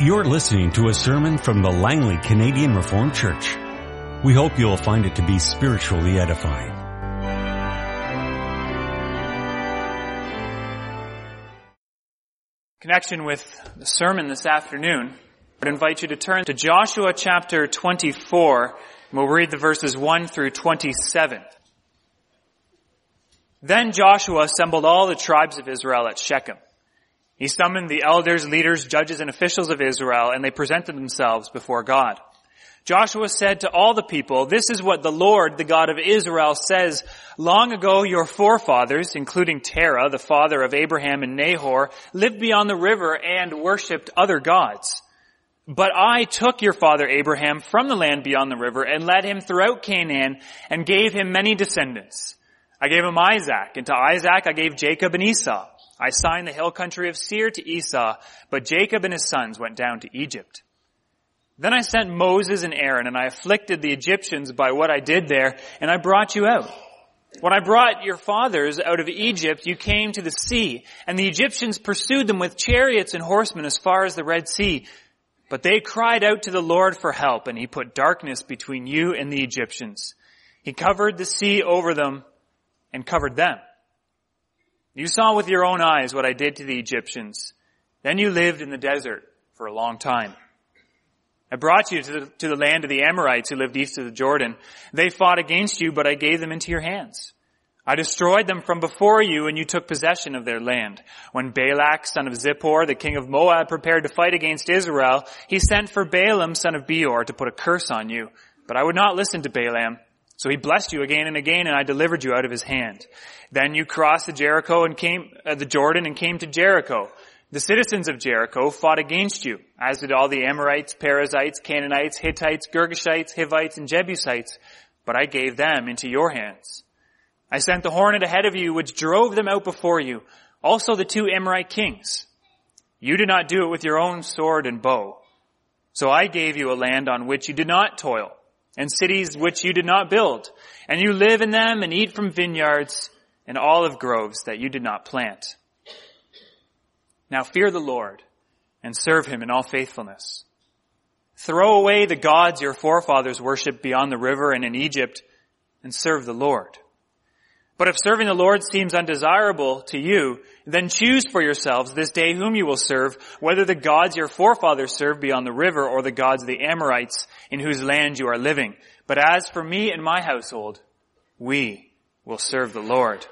You're listening to a sermon from the Langley Canadian Reformed Church. We hope you'll find it to be spiritually edifying. Connection with the sermon this afternoon, I would invite you to turn to Joshua chapter 24, and we'll read the verses 1 through 27. Then Joshua assembled all the tribes of Israel at Shechem. He summoned the elders, leaders, judges, and officials of Israel, and they presented themselves before God. Joshua said to all the people, this is what the Lord, the God of Israel says, long ago your forefathers, including Terah, the father of Abraham and Nahor, lived beyond the river and worshipped other gods. But I took your father Abraham from the land beyond the river and led him throughout Canaan and gave him many descendants. I gave him Isaac, and to Isaac I gave Jacob and Esau. I signed the hill country of Seir to Esau, but Jacob and his sons went down to Egypt. Then I sent Moses and Aaron, and I afflicted the Egyptians by what I did there, and I brought you out. When I brought your fathers out of Egypt, you came to the sea, and the Egyptians pursued them with chariots and horsemen as far as the Red Sea. But they cried out to the Lord for help, and he put darkness between you and the Egyptians. He covered the sea over them and covered them. You saw with your own eyes what I did to the Egyptians. Then you lived in the desert for a long time. I brought you to the, to the, land of the Amorites who lived east of the Jordan. They fought against you, but I gave them into your hands. I destroyed them from before you, and you took possession of their land. When Balak, son of Zippor, the king of Moab, prepared to fight against Israel, he sent for Balaam, son of Beor, to put a curse on you. But I would not listen to Balaam. So he blessed you again and again, and I delivered you out of his hand. Then you crossed the Jericho and came, uh, the Jordan and came to Jericho. The citizens of Jericho fought against you, as did all the Amorites, Perizzites, Canaanites, Hittites, Girgashites, Hivites, and Jebusites, but I gave them into your hands. I sent the hornet ahead of you, which drove them out before you, also the two Amorite kings. You did not do it with your own sword and bow. So I gave you a land on which you did not toil, and cities which you did not build, and you live in them and eat from vineyards and olive groves that you did not plant. Now fear the Lord and serve him in all faithfulness. Throw away the gods your forefathers worshipped beyond the river and in Egypt and serve the Lord. But if serving the Lord seems undesirable to you, then choose for yourselves this day whom you will serve, whether the gods your forefathers served beyond the river or the gods of the Amorites in whose land you are living. But as for me and my household, we will serve the Lord.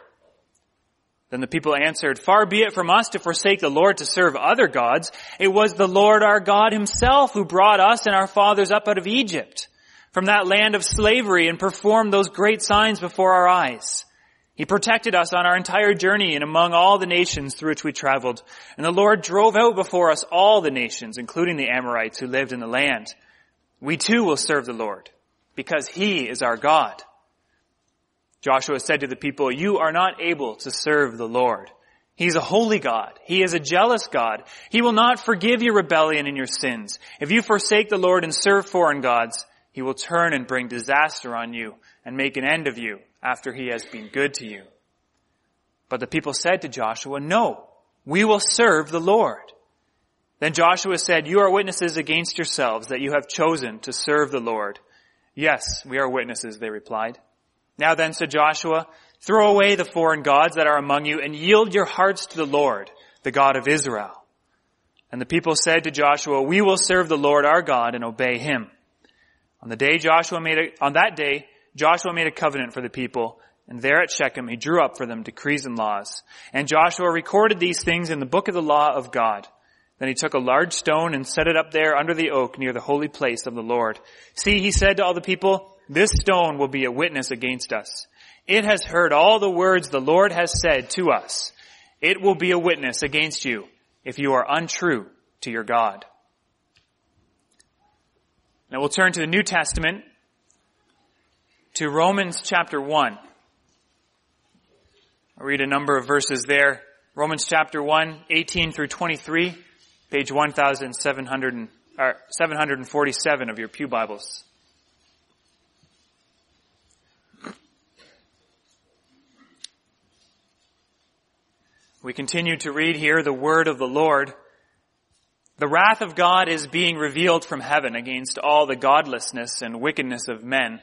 Then the people answered, Far be it from us to forsake the Lord to serve other gods. It was the Lord our God himself who brought us and our fathers up out of Egypt, from that land of slavery and performed those great signs before our eyes. He protected us on our entire journey and among all the nations through which we traveled. And the Lord drove out before us all the nations, including the Amorites who lived in the land. We too will serve the Lord, because He is our God. Joshua said to the people, you are not able to serve the Lord. He's a holy God. He is a jealous God. He will not forgive your rebellion and your sins. If you forsake the Lord and serve foreign gods, He will turn and bring disaster on you and make an end of you after He has been good to you. But the people said to Joshua, no, we will serve the Lord. Then Joshua said, you are witnesses against yourselves that you have chosen to serve the Lord. Yes, we are witnesses, they replied. Now then, said Joshua, throw away the foreign gods that are among you and yield your hearts to the Lord, the God of Israel. And the people said to Joshua, we will serve the Lord our God and obey him. On the day Joshua made a, on that day, Joshua made a covenant for the people, and there at Shechem he drew up for them decrees and laws. And Joshua recorded these things in the book of the law of God. Then he took a large stone and set it up there under the oak near the holy place of the Lord. See, he said to all the people, this stone will be a witness against us. It has heard all the words the Lord has said to us. It will be a witness against you if you are untrue to your God. Now we'll turn to the New Testament, to Romans chapter 1. I'll read a number of verses there. Romans chapter 1, 18 through 23, page 1747 of your Pew Bibles. We continue to read here the word of the Lord. The wrath of God is being revealed from heaven against all the godlessness and wickedness of men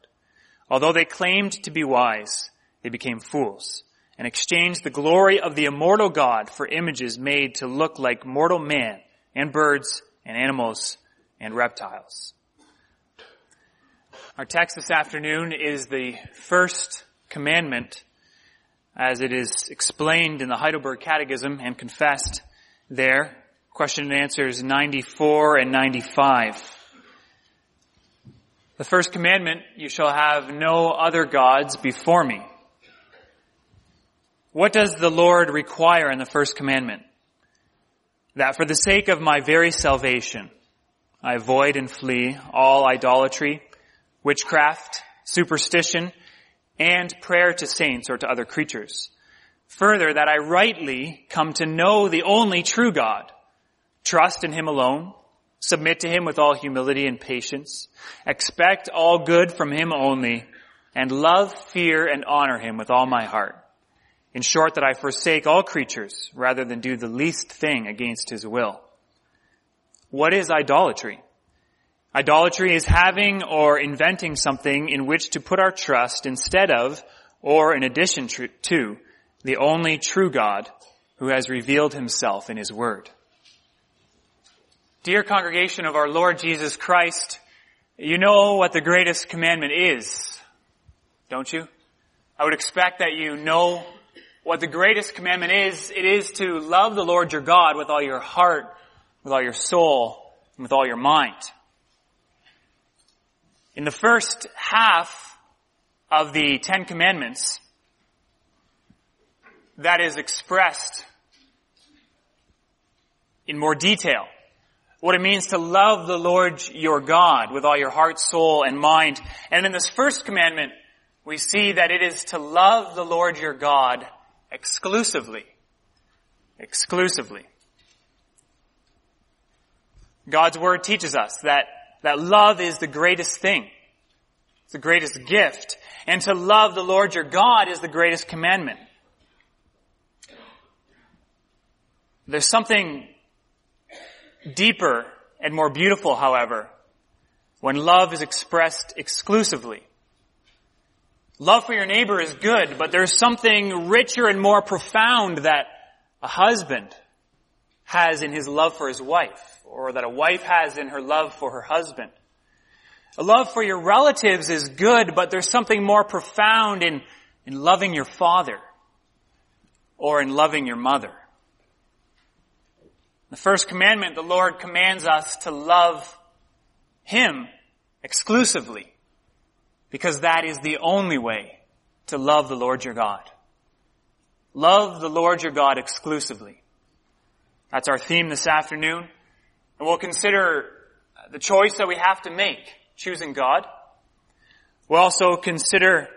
Although they claimed to be wise, they became fools and exchanged the glory of the immortal God for images made to look like mortal man and birds and animals and reptiles. Our text this afternoon is the first commandment as it is explained in the Heidelberg Catechism and confessed there. Question and answers 94 and 95. The first commandment, you shall have no other gods before me. What does the Lord require in the first commandment? That for the sake of my very salvation, I avoid and flee all idolatry, witchcraft, superstition, and prayer to saints or to other creatures. Further, that I rightly come to know the only true God, trust in Him alone, submit to Him with all humility and patience, expect all good from Him only, and love, fear, and honor Him with all my heart. In short, that I forsake all creatures rather than do the least thing against his will. What is idolatry? Idolatry is having or inventing something in which to put our trust instead of or in addition to the only true God who has revealed himself in his word. Dear congregation of our Lord Jesus Christ, you know what the greatest commandment is, don't you? I would expect that you know what the greatest commandment is, it is to love the Lord your God with all your heart, with all your soul, and with all your mind. In the first half of the Ten Commandments, that is expressed in more detail. What it means to love the Lord your God with all your heart, soul, and mind. And in this first commandment, we see that it is to love the Lord your God exclusively. Exclusively. God's Word teaches us that, that love is the greatest thing. It's the greatest gift. And to love the Lord your God is the greatest commandment. There's something deeper and more beautiful, however, when love is expressed exclusively. Love for your neighbor is good, but there's something richer and more profound that a husband has in his love for his wife, or that a wife has in her love for her husband. A love for your relatives is good, but there's something more profound in, in loving your father, or in loving your mother. The first commandment, the Lord commands us to love Him exclusively. Because that is the only way to love the Lord your God. Love the Lord your God exclusively. That's our theme this afternoon. And we'll consider the choice that we have to make, choosing God. We'll also consider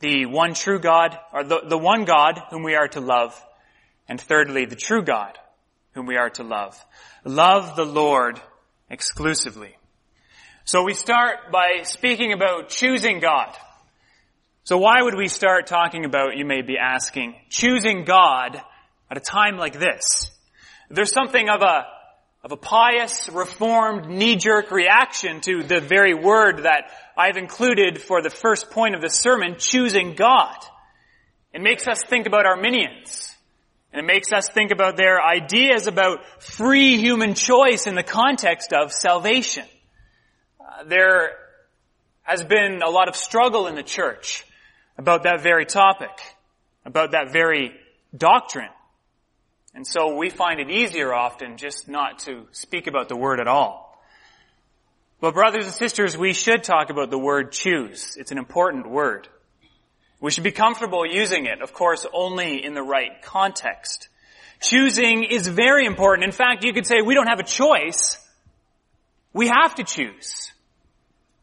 the one true God, or the, the one God whom we are to love. And thirdly, the true God whom we are to love. Love the Lord exclusively. So we start by speaking about choosing God. So why would we start talking about, you may be asking, choosing God at a time like this? There's something of a, of a pious, reformed, knee-jerk reaction to the very word that I've included for the first point of the sermon, choosing God. It makes us think about Arminians. And it makes us think about their ideas about free human choice in the context of salvation uh, there has been a lot of struggle in the church about that very topic, about that very doctrine. And so we find it easier often just not to speak about the word at all. But brothers and sisters, we should talk about the word choose. It's an important word. We should be comfortable using it, of course, only in the right context. Choosing is very important. In fact, you could say we don't have a choice We have to choose.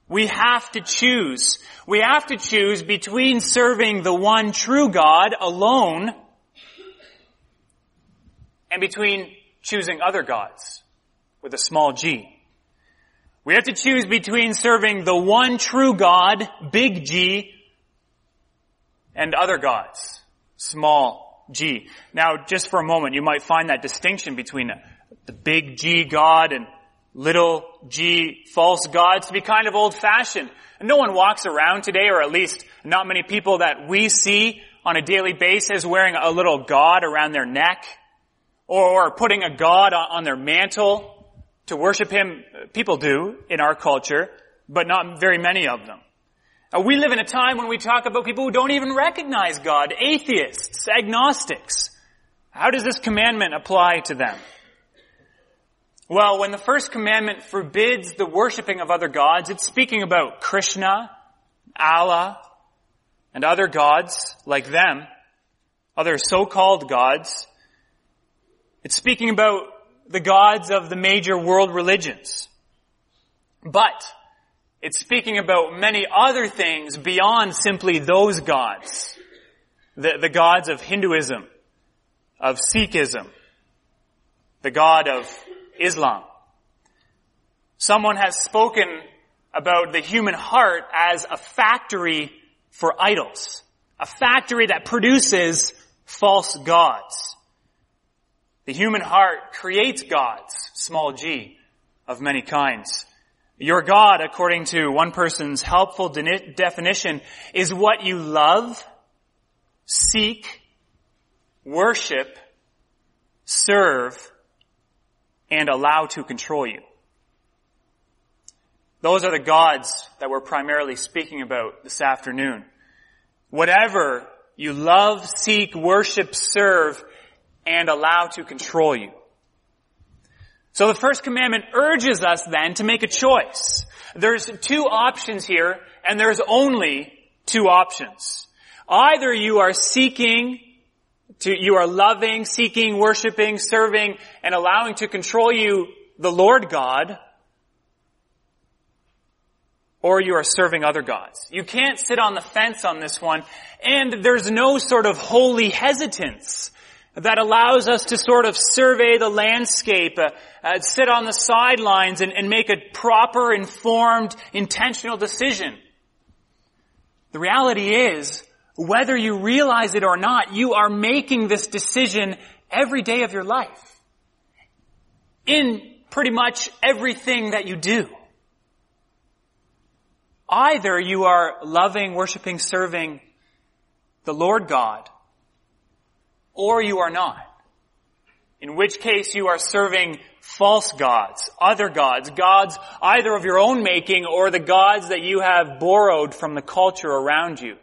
We have to choose. We have to choose between serving the one true God alone and between choosing other gods with a small g. We have to choose between serving the one true God, big G, and other gods, small g. Now, just for a moment, you might find that distinction between the big G God and little g false gods to be kind of old fashioned. And no one walks around today, or at least not many people that we see on a daily basis wearing a little god around their neck or putting a god on their mantle to worship him. People do in our culture, but not very many of them. Uh, we live in a time when we talk about people who don't even recognize God, atheists, agnostics. How does this commandment apply to them? Well, when the first commandment forbids the worshiping of other gods, it's speaking about Krishna, Allah, and other gods like them, other so-called gods. It's speaking about the gods of the major world religions. But it's speaking about many other things beyond simply those gods. The, the gods of Hinduism, of Sikhism, the God of Islam. Someone has spoken about the human heart as a factory for idols. A factory that produces false gods. The human heart creates gods, small g, of many kinds. Your God, according to one person's helpful de- definition, is what you love, seek, worship, serve, and allow to control you. Those are the gods that we're primarily speaking about this afternoon. Whatever you love, seek, worship, serve, and allow to control you. So the first commandment urges us then to make a choice. There's two options here, and there's only two options. Either you are seeking to, you are loving, seeking, worshiping, serving, and allowing to control you the Lord God, or you are serving other gods. You can't sit on the fence on this one, and there's no sort of holy hesitance that allows us to sort of survey the landscape, uh, uh, sit on the sidelines and, and make a proper, informed, intentional decision. The reality is, whether you realize it or not, you are making this decision every day of your life. In pretty much everything that you do. Either you are loving, worshiping, serving the Lord God, or you are not. In which case you are serving false gods, other gods, gods either of your own making or the gods that you have borrowed from the culture around you.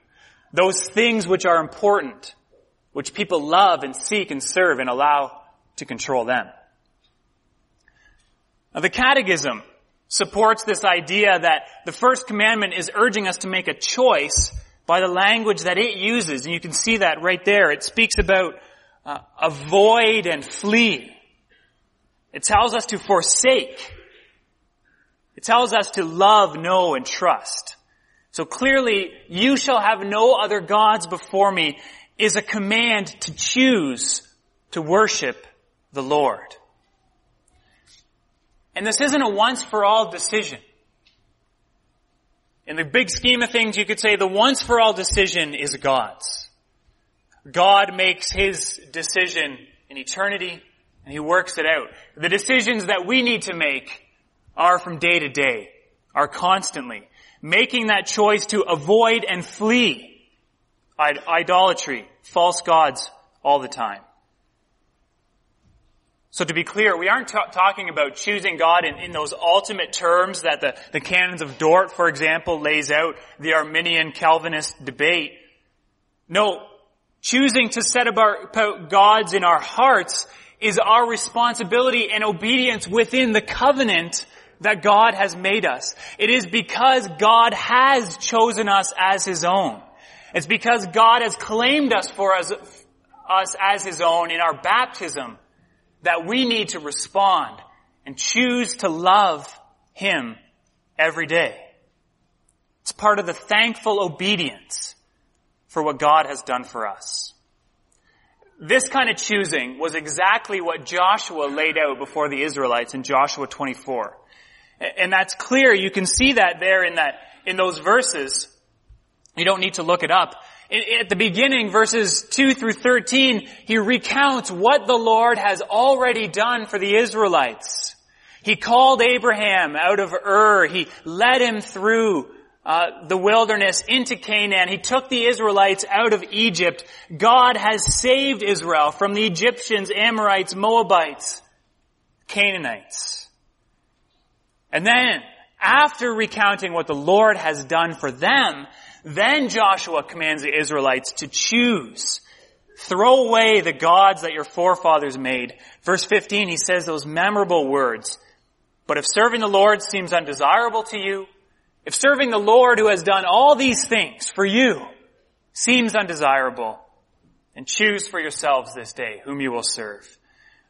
Those things which are important, which people love and seek and serve and allow to control them. Now, the Catechism supports this idea that the first commandment is urging us to make a choice by the language that it uses. And you can see that right there. It speaks about uh, avoid and flee. It tells us to forsake. It tells us to love, know, and trust. So clearly, you shall have no other gods before me is a command to choose to worship the Lord. And this isn't a once for all decision. In the big scheme of things, you could say the once for all decision is God's. God makes His decision in eternity and He works it out. The decisions that we need to make are from day to day, are constantly making that choice to avoid and flee idolatry, false gods all the time. So to be clear, we aren't t- talking about choosing God in, in those ultimate terms that the, the canons of Dort, for example, lays out the Arminian Calvinist debate. No, choosing to set about gods in our hearts is our responsibility and obedience within the covenant that God has made us. It is because God has chosen us as His own. It's because God has claimed us for us, us as His own in our baptism that we need to respond and choose to love Him every day. It's part of the thankful obedience for what God has done for us. This kind of choosing was exactly what Joshua laid out before the Israelites in Joshua 24. And that's clear. You can see that there in that, in those verses. You don't need to look it up. At the beginning, verses 2 through 13, he recounts what the Lord has already done for the Israelites. He called Abraham out of Ur. He led him through uh, the wilderness into Canaan. He took the Israelites out of Egypt. God has saved Israel from the Egyptians, Amorites, Moabites, Canaanites. And then, after recounting what the Lord has done for them, then Joshua commands the Israelites to choose. Throw away the gods that your forefathers made. Verse 15, he says those memorable words. But if serving the Lord seems undesirable to you, if serving the Lord who has done all these things for you seems undesirable, then choose for yourselves this day whom you will serve.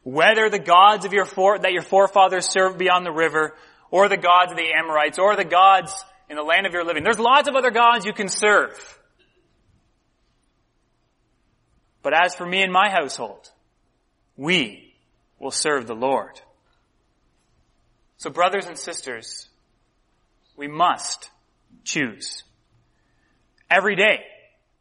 Whether the gods of your fore, that your forefathers served beyond the river, or the gods of the Amorites, or the gods in the land of your living. There's lots of other gods you can serve. But as for me and my household, we will serve the Lord. So brothers and sisters, we must choose. Every day,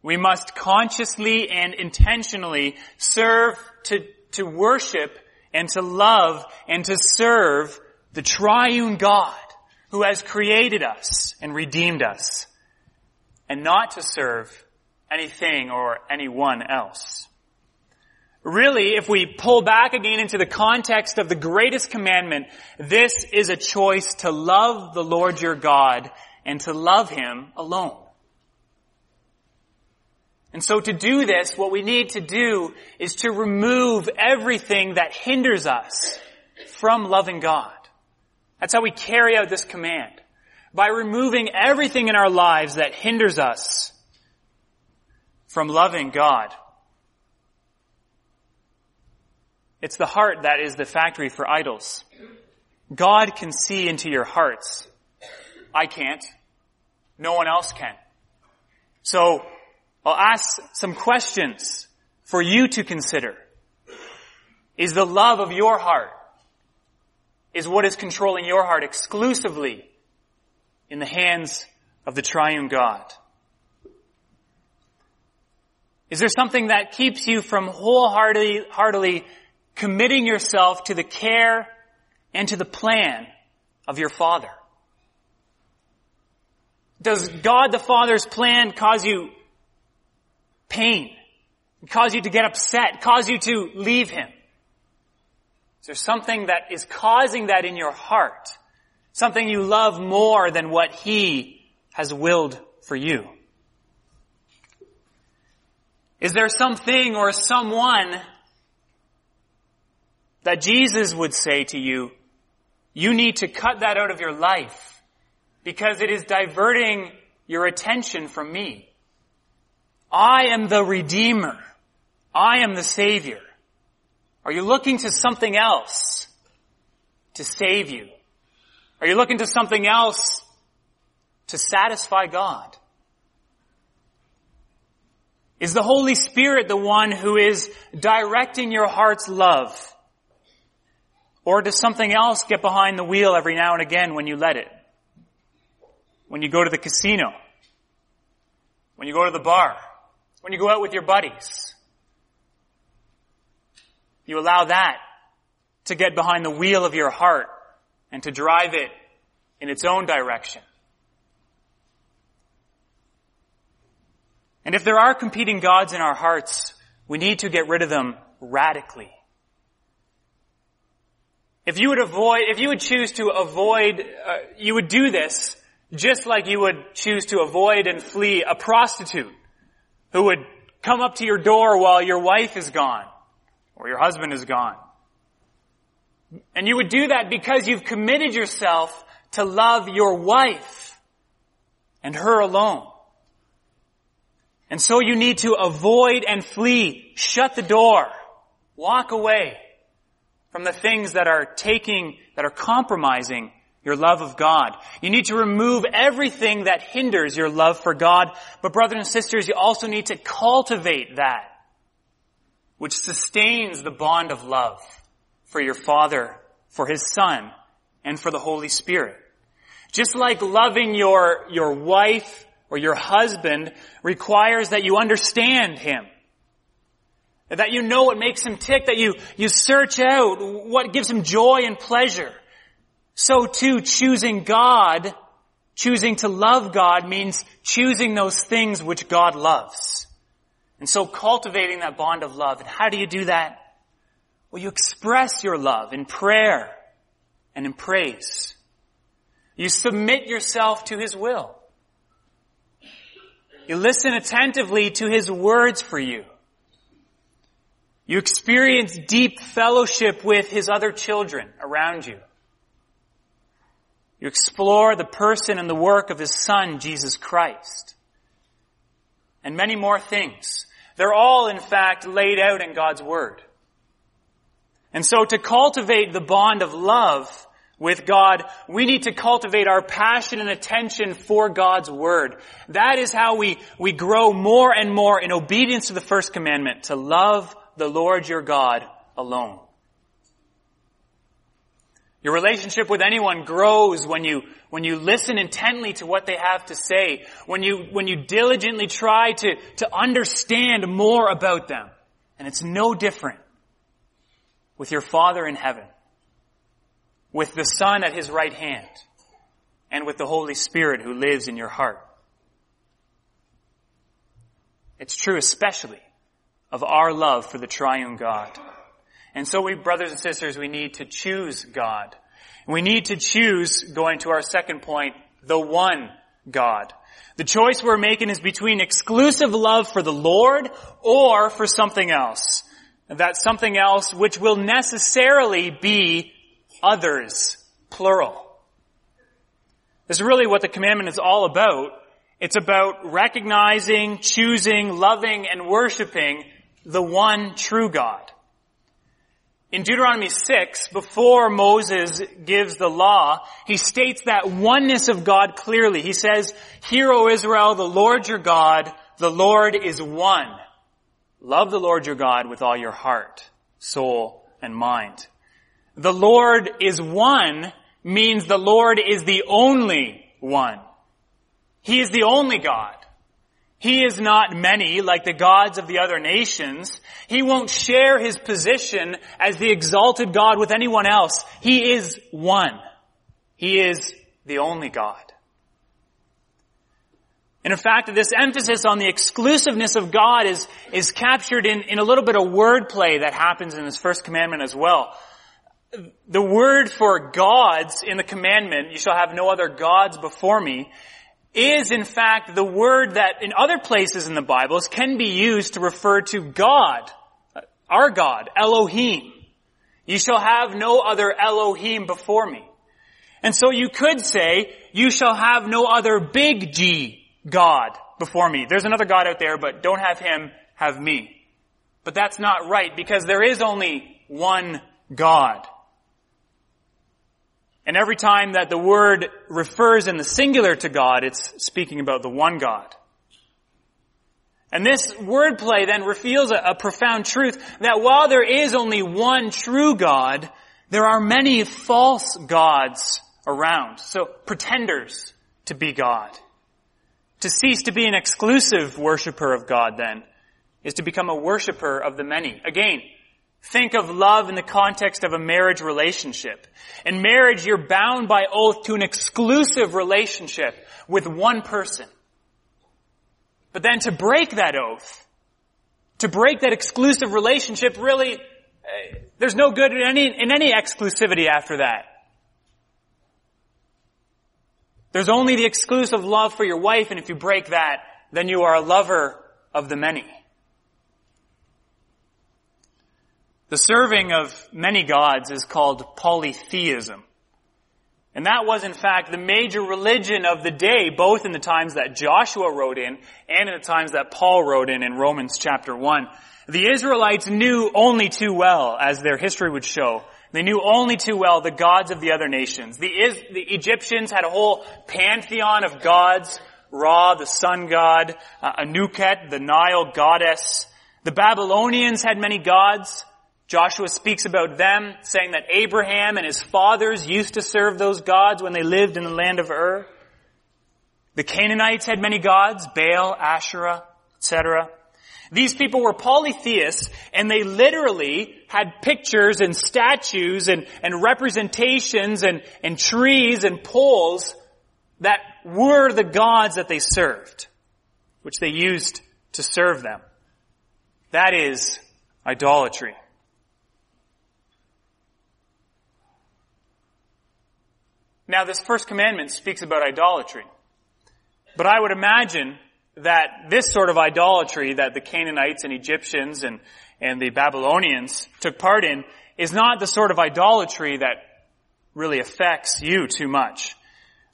we must consciously and intentionally serve to, to worship and to love and to serve the triune God who has created us and redeemed us and not to serve anything or anyone else. Really, if we pull back again into the context of the greatest commandment, this is a choice to love the Lord your God and to love Him alone. And so to do this, what we need to do is to remove everything that hinders us from loving God. That's how we carry out this command. By removing everything in our lives that hinders us from loving God. It's the heart that is the factory for idols. God can see into your hearts. I can't. No one else can. So, I'll ask some questions for you to consider. Is the love of your heart, is what is controlling your heart exclusively in the hands of the triune God? Is there something that keeps you from wholeheartedly committing yourself to the care and to the plan of your Father? Does God the Father's plan cause you pain? Cause you to get upset? Cause you to leave Him? Is there something that is causing that in your heart? Something you love more than what He has willed for you? Is there something or someone that Jesus would say to you, you need to cut that out of your life because it is diverting your attention from me. I am the Redeemer. I am the Savior. Are you looking to something else to save you? Are you looking to something else to satisfy God? Is the Holy Spirit the one who is directing your heart's love? Or does something else get behind the wheel every now and again when you let it? When you go to the casino? When you go to the bar? When you go out with your buddies? You allow that to get behind the wheel of your heart and to drive it in its own direction. And if there are competing gods in our hearts, we need to get rid of them radically. If you would avoid, if you would choose to avoid, uh, you would do this just like you would choose to avoid and flee a prostitute who would come up to your door while your wife is gone or your husband is gone. And you would do that because you've committed yourself to love your wife and her alone. And so you need to avoid and flee, shut the door, walk away from the things that are taking, that are compromising your love of God. You need to remove everything that hinders your love for God. But brothers and sisters, you also need to cultivate that which sustains the bond of love for your Father, for His Son, and for the Holy Spirit. Just like loving your, your wife or your husband requires that you understand him. That you know what makes him tick, that you, you search out what gives him joy and pleasure. So too, choosing God, choosing to love God means choosing those things which God loves. And so cultivating that bond of love. And how do you do that? Well, you express your love in prayer and in praise. You submit yourself to His will. You listen attentively to His words for you. You experience deep fellowship with His other children around you. You explore the person and the work of His Son, Jesus Christ. And many more things. They're all, in fact, laid out in God's Word. And so to cultivate the bond of love with God, we need to cultivate our passion and attention for God's Word. That is how we, we grow more and more in obedience to the first commandment, to love the Lord your God alone. Your relationship with anyone grows when you, when you listen intently to what they have to say, when you, when you diligently try to, to understand more about them. And it's no different with your Father in heaven, with the Son at His right hand, and with the Holy Spirit who lives in your heart. It's true especially of our love for the triune God. And so we, brothers and sisters, we need to choose God. We need to choose, going to our second point, the one God. The choice we're making is between exclusive love for the Lord or for something else. That something else which will necessarily be others, plural. This is really what the commandment is all about. It's about recognizing, choosing, loving, and worshiping the one true God. In Deuteronomy 6, before Moses gives the law, he states that oneness of God clearly. He says, Hear, O Israel, the Lord your God, the Lord is one. Love the Lord your God with all your heart, soul, and mind. The Lord is one means the Lord is the only one. He is the only God. He is not many like the gods of the other nations. He won't share his position as the exalted God with anyone else. He is one. He is the only God. And in fact, this emphasis on the exclusiveness of God is, is captured in, in a little bit of wordplay that happens in this first commandment as well. The word for gods in the commandment, you shall have no other gods before me, is in fact the word that in other places in the Bibles can be used to refer to God, uh, our God, Elohim. You shall have no other Elohim before me. And so you could say, you shall have no other big G God before me. There's another God out there, but don't have him, have me. But that's not right because there is only one God. And every time that the word refers in the singular to God, it's speaking about the one God. And this wordplay then reveals a, a, profound truth that while there is only one true God, there are many false gods around. So pretenders to be God. To cease to be an exclusive worshiper of God then is to become a worshiper of the many. Again, Think of love in the context of a marriage relationship. In marriage, you're bound by oath to an exclusive relationship with one person. But then to break that oath, to break that exclusive relationship, really, uh, there's no good in any, in any exclusivity after that. There's only the exclusive love for your wife, and if you break that, then you are a lover of the many. The serving of many gods is called polytheism. And that was in fact the major religion of the day, both in the times that Joshua wrote in and in the times that Paul wrote in in Romans chapter 1. The Israelites knew only too well, as their history would show, They knew only too well the gods of the other nations. The, the Egyptians had a whole pantheon of gods. Ra, the sun god, uh, Anuket, the Nile goddess. The Babylonians had many gods. Joshua speaks about them, saying that Abraham and his fathers used to serve those gods when they lived in the land of Ur. The Canaanites had many gods, Baal, Asherah, etc. These people were polytheists and they literally had pictures and statues and, and representations and, and trees and poles that were the gods that they served, which they used to serve them. That is idolatry. Now this first commandment speaks about idolatry. But I would imagine that this sort of idolatry that the Canaanites and Egyptians and, and the Babylonians took part in is not the sort of idolatry that really affects you too much.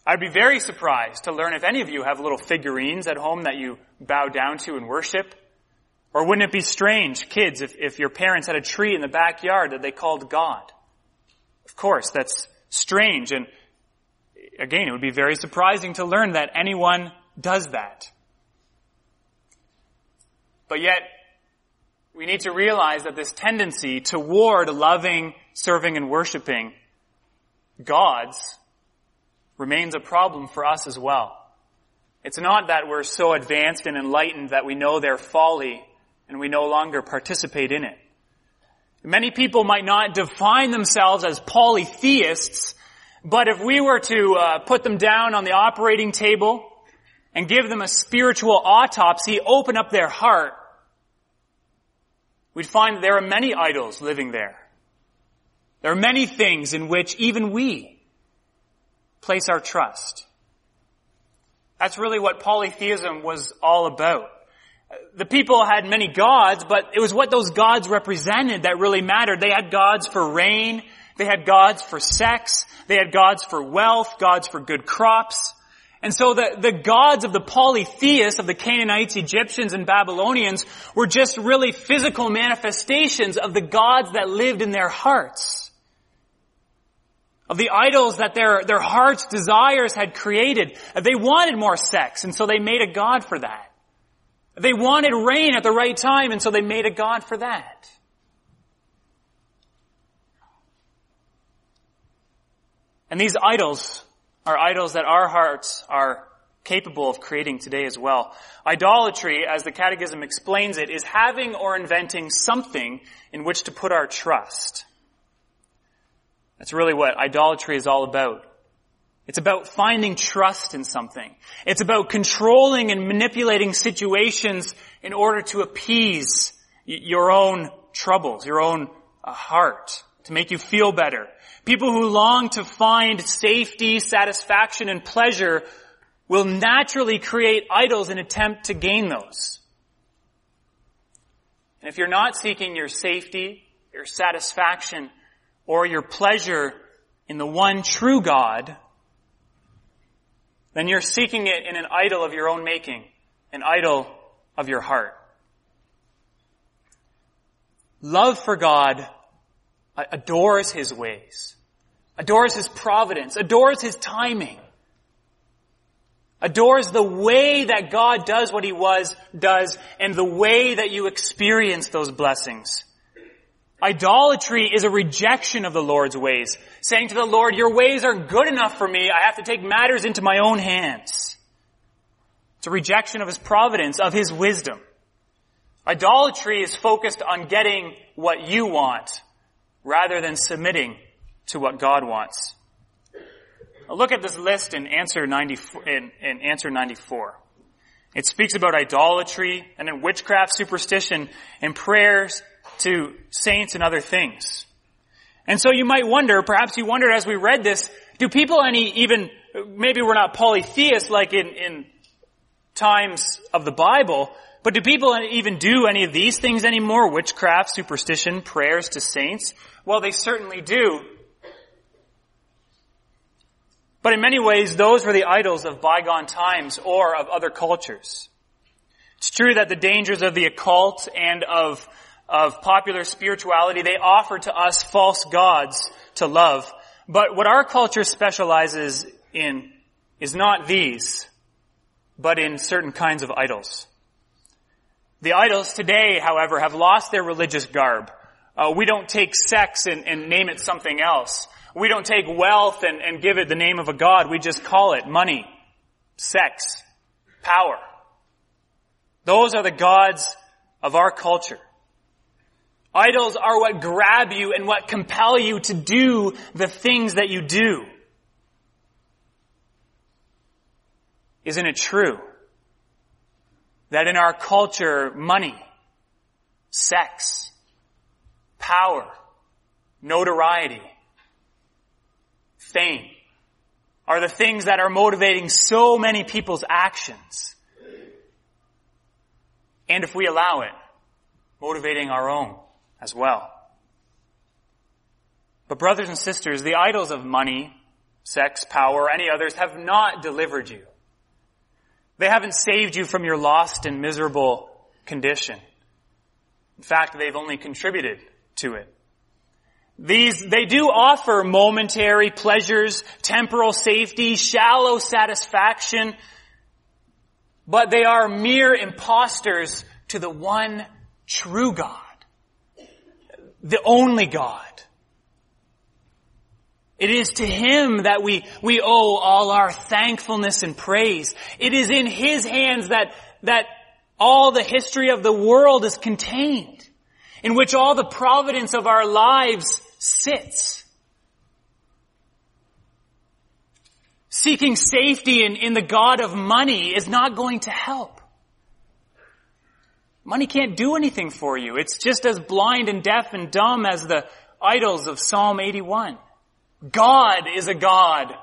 I'd be very surprised to learn if any of you have little figurines at home that you bow down to and worship. Or wouldn't it be strange, kids, if, if your parents had a tree in the backyard that they called God? Of course, that's strange and again, it would be very surprising to learn that anyone does that. But yet, we need to realize that this tendency toward loving, serving, and worshiping gods remains a problem for us as well. It's not that we're so advanced and enlightened that we know their folly and we no longer participate in it. Many people might not define themselves as polytheists, but if we were to uh, put them down on the operating table and give them a spiritual autopsy, open up their heart, we'd find there are many idols living there. There are many things in which even we place our trust. That's really what polytheism was all about. The people had many gods, but it was what those gods represented that really mattered. They had gods for rain, they had gods for sex. They had gods for wealth, gods for good crops. And so the, the gods of the polytheists, of the Canaanites, Egyptians, and Babylonians were just really physical manifestations of the gods that lived in their hearts. Of the idols that their, their heart's desires had created. They wanted more sex, and so they made a god for that. They wanted rain at the right time, and so they made a god for that. And these idols are idols that our hearts are capable of creating today as well. Idolatry, as the Catechism explains it, is having or inventing something in which to put our trust. That's really what idolatry is all about. It's about finding trust in something. It's about controlling and manipulating situations in order to appease your own troubles, your own uh, heart, to make you feel better, People who long to find safety, satisfaction, and pleasure will naturally create idols and attempt to gain those. And if you're not seeking your safety, your satisfaction, or your pleasure in the one true God, then you're seeking it in an idol of your own making, an idol of your heart. Love for God adores His ways, adores His providence, adores His timing, adores the way that God does what He was, does, and the way that you experience those blessings. Idolatry is a rejection of the Lord's ways, saying to the Lord, your ways aren't good enough for me, I have to take matters into my own hands. It's a rejection of His providence, of His wisdom. Idolatry is focused on getting what you want, rather than submitting to what God wants. Now look at this list in answer 94, in, in answer 94. It speaks about idolatry and then witchcraft, superstition, and prayers to saints and other things. And so you might wonder, perhaps you wondered as we read this, do people any even, maybe we're not polytheists like in, in times of the Bible, but do people even do any of these things anymore? Witchcraft, superstition, prayers to saints? Well, they certainly do. But in many ways, those were the idols of bygone times or of other cultures. It's true that the dangers of the occult and of of popular spirituality, they offer to us false gods to love. But what our culture specializes in is not these, but in certain kinds of idols. The idols today, however, have lost their religious garb. Uh, we don't take sex and, and, name it something else. We don't take wealth and, and give it the name of a god. We just call it money, sex, power. Those are the gods of our culture. Idols are what grab you and what compel you to do the things that you do. Isn't it true that in our culture, money, sex, power, notoriety, fame are the things that are motivating so many people's actions? And if we allow it, motivating our own as well. But brothers and sisters, the idols of money, sex, power, or any others have not delivered you. They haven't saved you from your lost and miserable condition. In fact, they've only contributed to it. These, they do offer momentary pleasures, temporal safety, shallow satisfaction, but they are mere impostors to the one true God the only God. It is to Him that we, we owe all our thankfulness and praise. It is in His hands that, that all the history of the world is contained, in which all the providence of our lives sits. Seeking safety in, in the God of money is not going to help. Money can't do anything for you. It's just as blind and deaf and dumb as the idols of Psalm 81. God is a God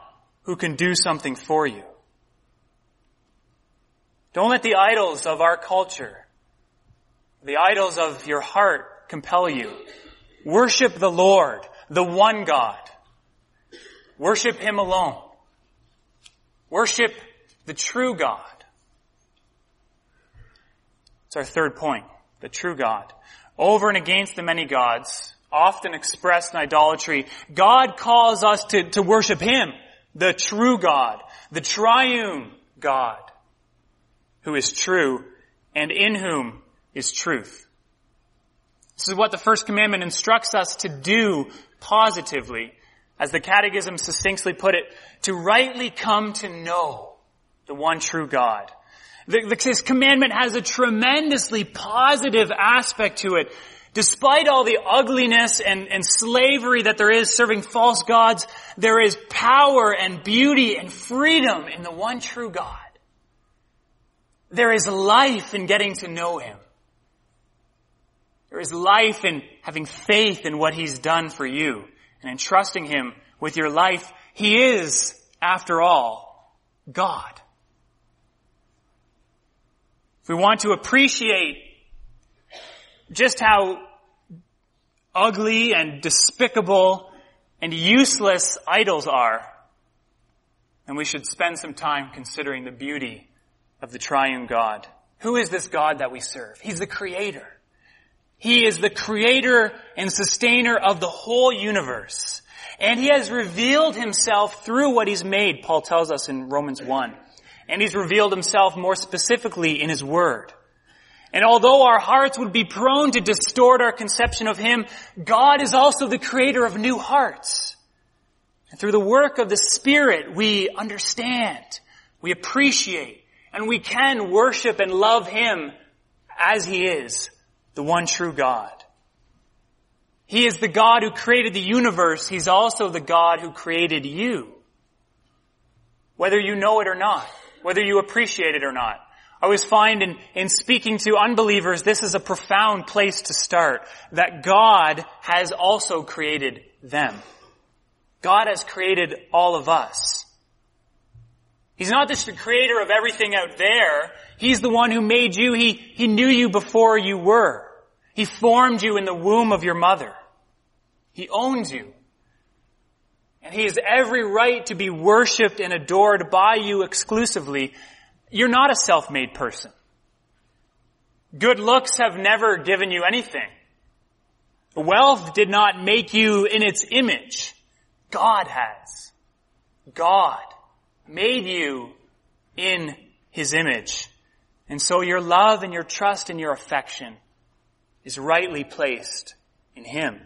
who can do something for you. Don't let the idols of our culture, the idols of your heart compel you. Worship the Lord, the one God. Worship Him alone. Worship the true God. It's our third point. The true God. Over and against the many gods, often expressed in idolatry, God calls us to, to worship Him, the true God, the triune God, who is true and in whom is truth. This is what the first commandment instructs us to do positively, as the Catechism succinctly put it, to rightly come to know the one true God this commandment has a tremendously positive aspect to it. Despite all the ugliness and, and slavery that there is serving false gods, there is power and beauty and freedom in the one true God. There is life in getting to know Him. There is life in having faith in what He's done for you and in trusting Him with your life. He is, after all, God. If we want to appreciate just how ugly and despicable and useless idols are, And we should spend some time considering the beauty of the triune God. Who is this God that we serve? He's the creator. He is the creator and sustainer of the whole universe. And he has revealed himself through what he's made, Paul tells us in Romans 1 and He's revealed Himself more specifically in His Word. And although our hearts would be prone to distort our conception of Him, God is also the creator of new hearts. And through the work of the Spirit, we understand, we appreciate, and we can worship and love Him as He is, the one true God. He is the God who created the universe. He's also the God who created you. Whether you know it or not whether you appreciate it or not. I always find in, in speaking to unbelievers, this is a profound place to start, that God has also created them. God has created all of us. He's not just the creator of everything out there. He's the one who made you. He, he knew you before you were. He formed you in the womb of your mother. He owns you. And he has every right to be worshiped and adored by you exclusively. You're not a self-made person. Good looks have never given you anything. Wealth did not make you in its image. God has. God made you in His image. And so your love and your trust and your affection is rightly placed in Him.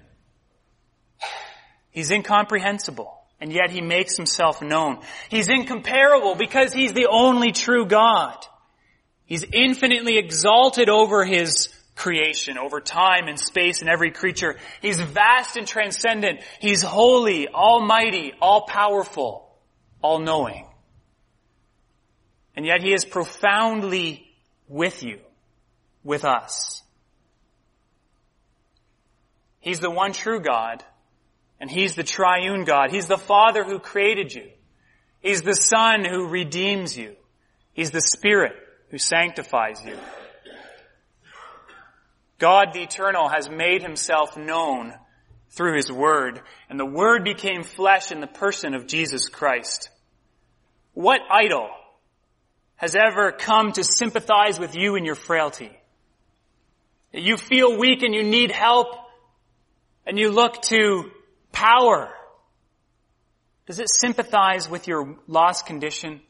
He's incomprehensible, and yet He makes Himself known. He's incomparable because He's the only true God. He's infinitely exalted over His creation, over time and space and every creature. He's vast and transcendent. He's holy, almighty, all-powerful, all-knowing. And yet He is profoundly with you, with us. He's the one true God, and He's the triune God. He's the Father who created you. He's the Son who redeems you. He's the Spirit who sanctifies you. God the Eternal has made Himself known through His Word, and the Word became flesh in the person of Jesus Christ. What idol has ever come to sympathize with you in your frailty? You feel weak and you need help, and you look to power. Does it sympathize with your lost condition?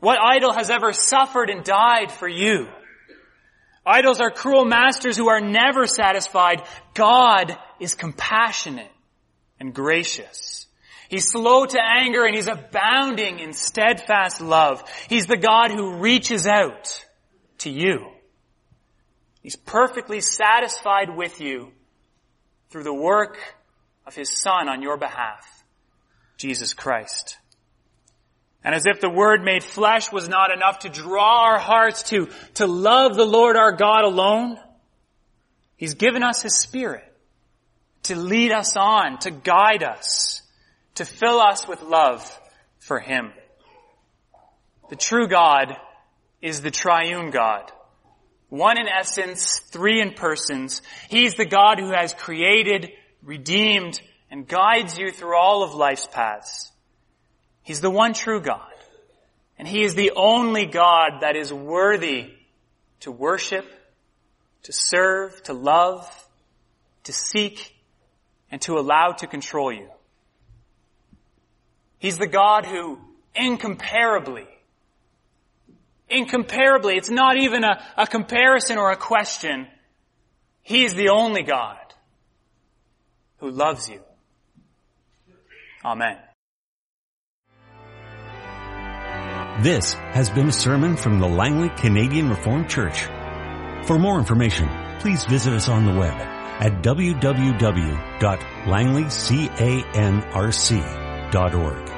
What idol has ever suffered and died for you? Idols are cruel masters who are never satisfied. God is compassionate and gracious. He's slow to anger and he's abounding in steadfast love. He's the God who reaches out to you. He's perfectly satisfied with you through the work of his son on your behalf, Jesus Christ. And as if the word made flesh was not enough to draw our hearts to, to love the Lord our God alone, He's given us His Spirit to lead us on, to guide us, to fill us with love for Him. The true God is the triune God. One in essence, three in persons. He's the God who has created, redeemed, and guides you through all of life's paths. He's the one true God. And He is the only God that is worthy to worship, to serve, to love, to seek, and to allow to control you. He's the God who incomparably, incomparably, it's not even a, a comparison or a question. He is the only God who loves you. Amen. This has been a sermon from the Langley Canadian Reformed Church. For more information, please visit us on the web at www.langleycanrc.org.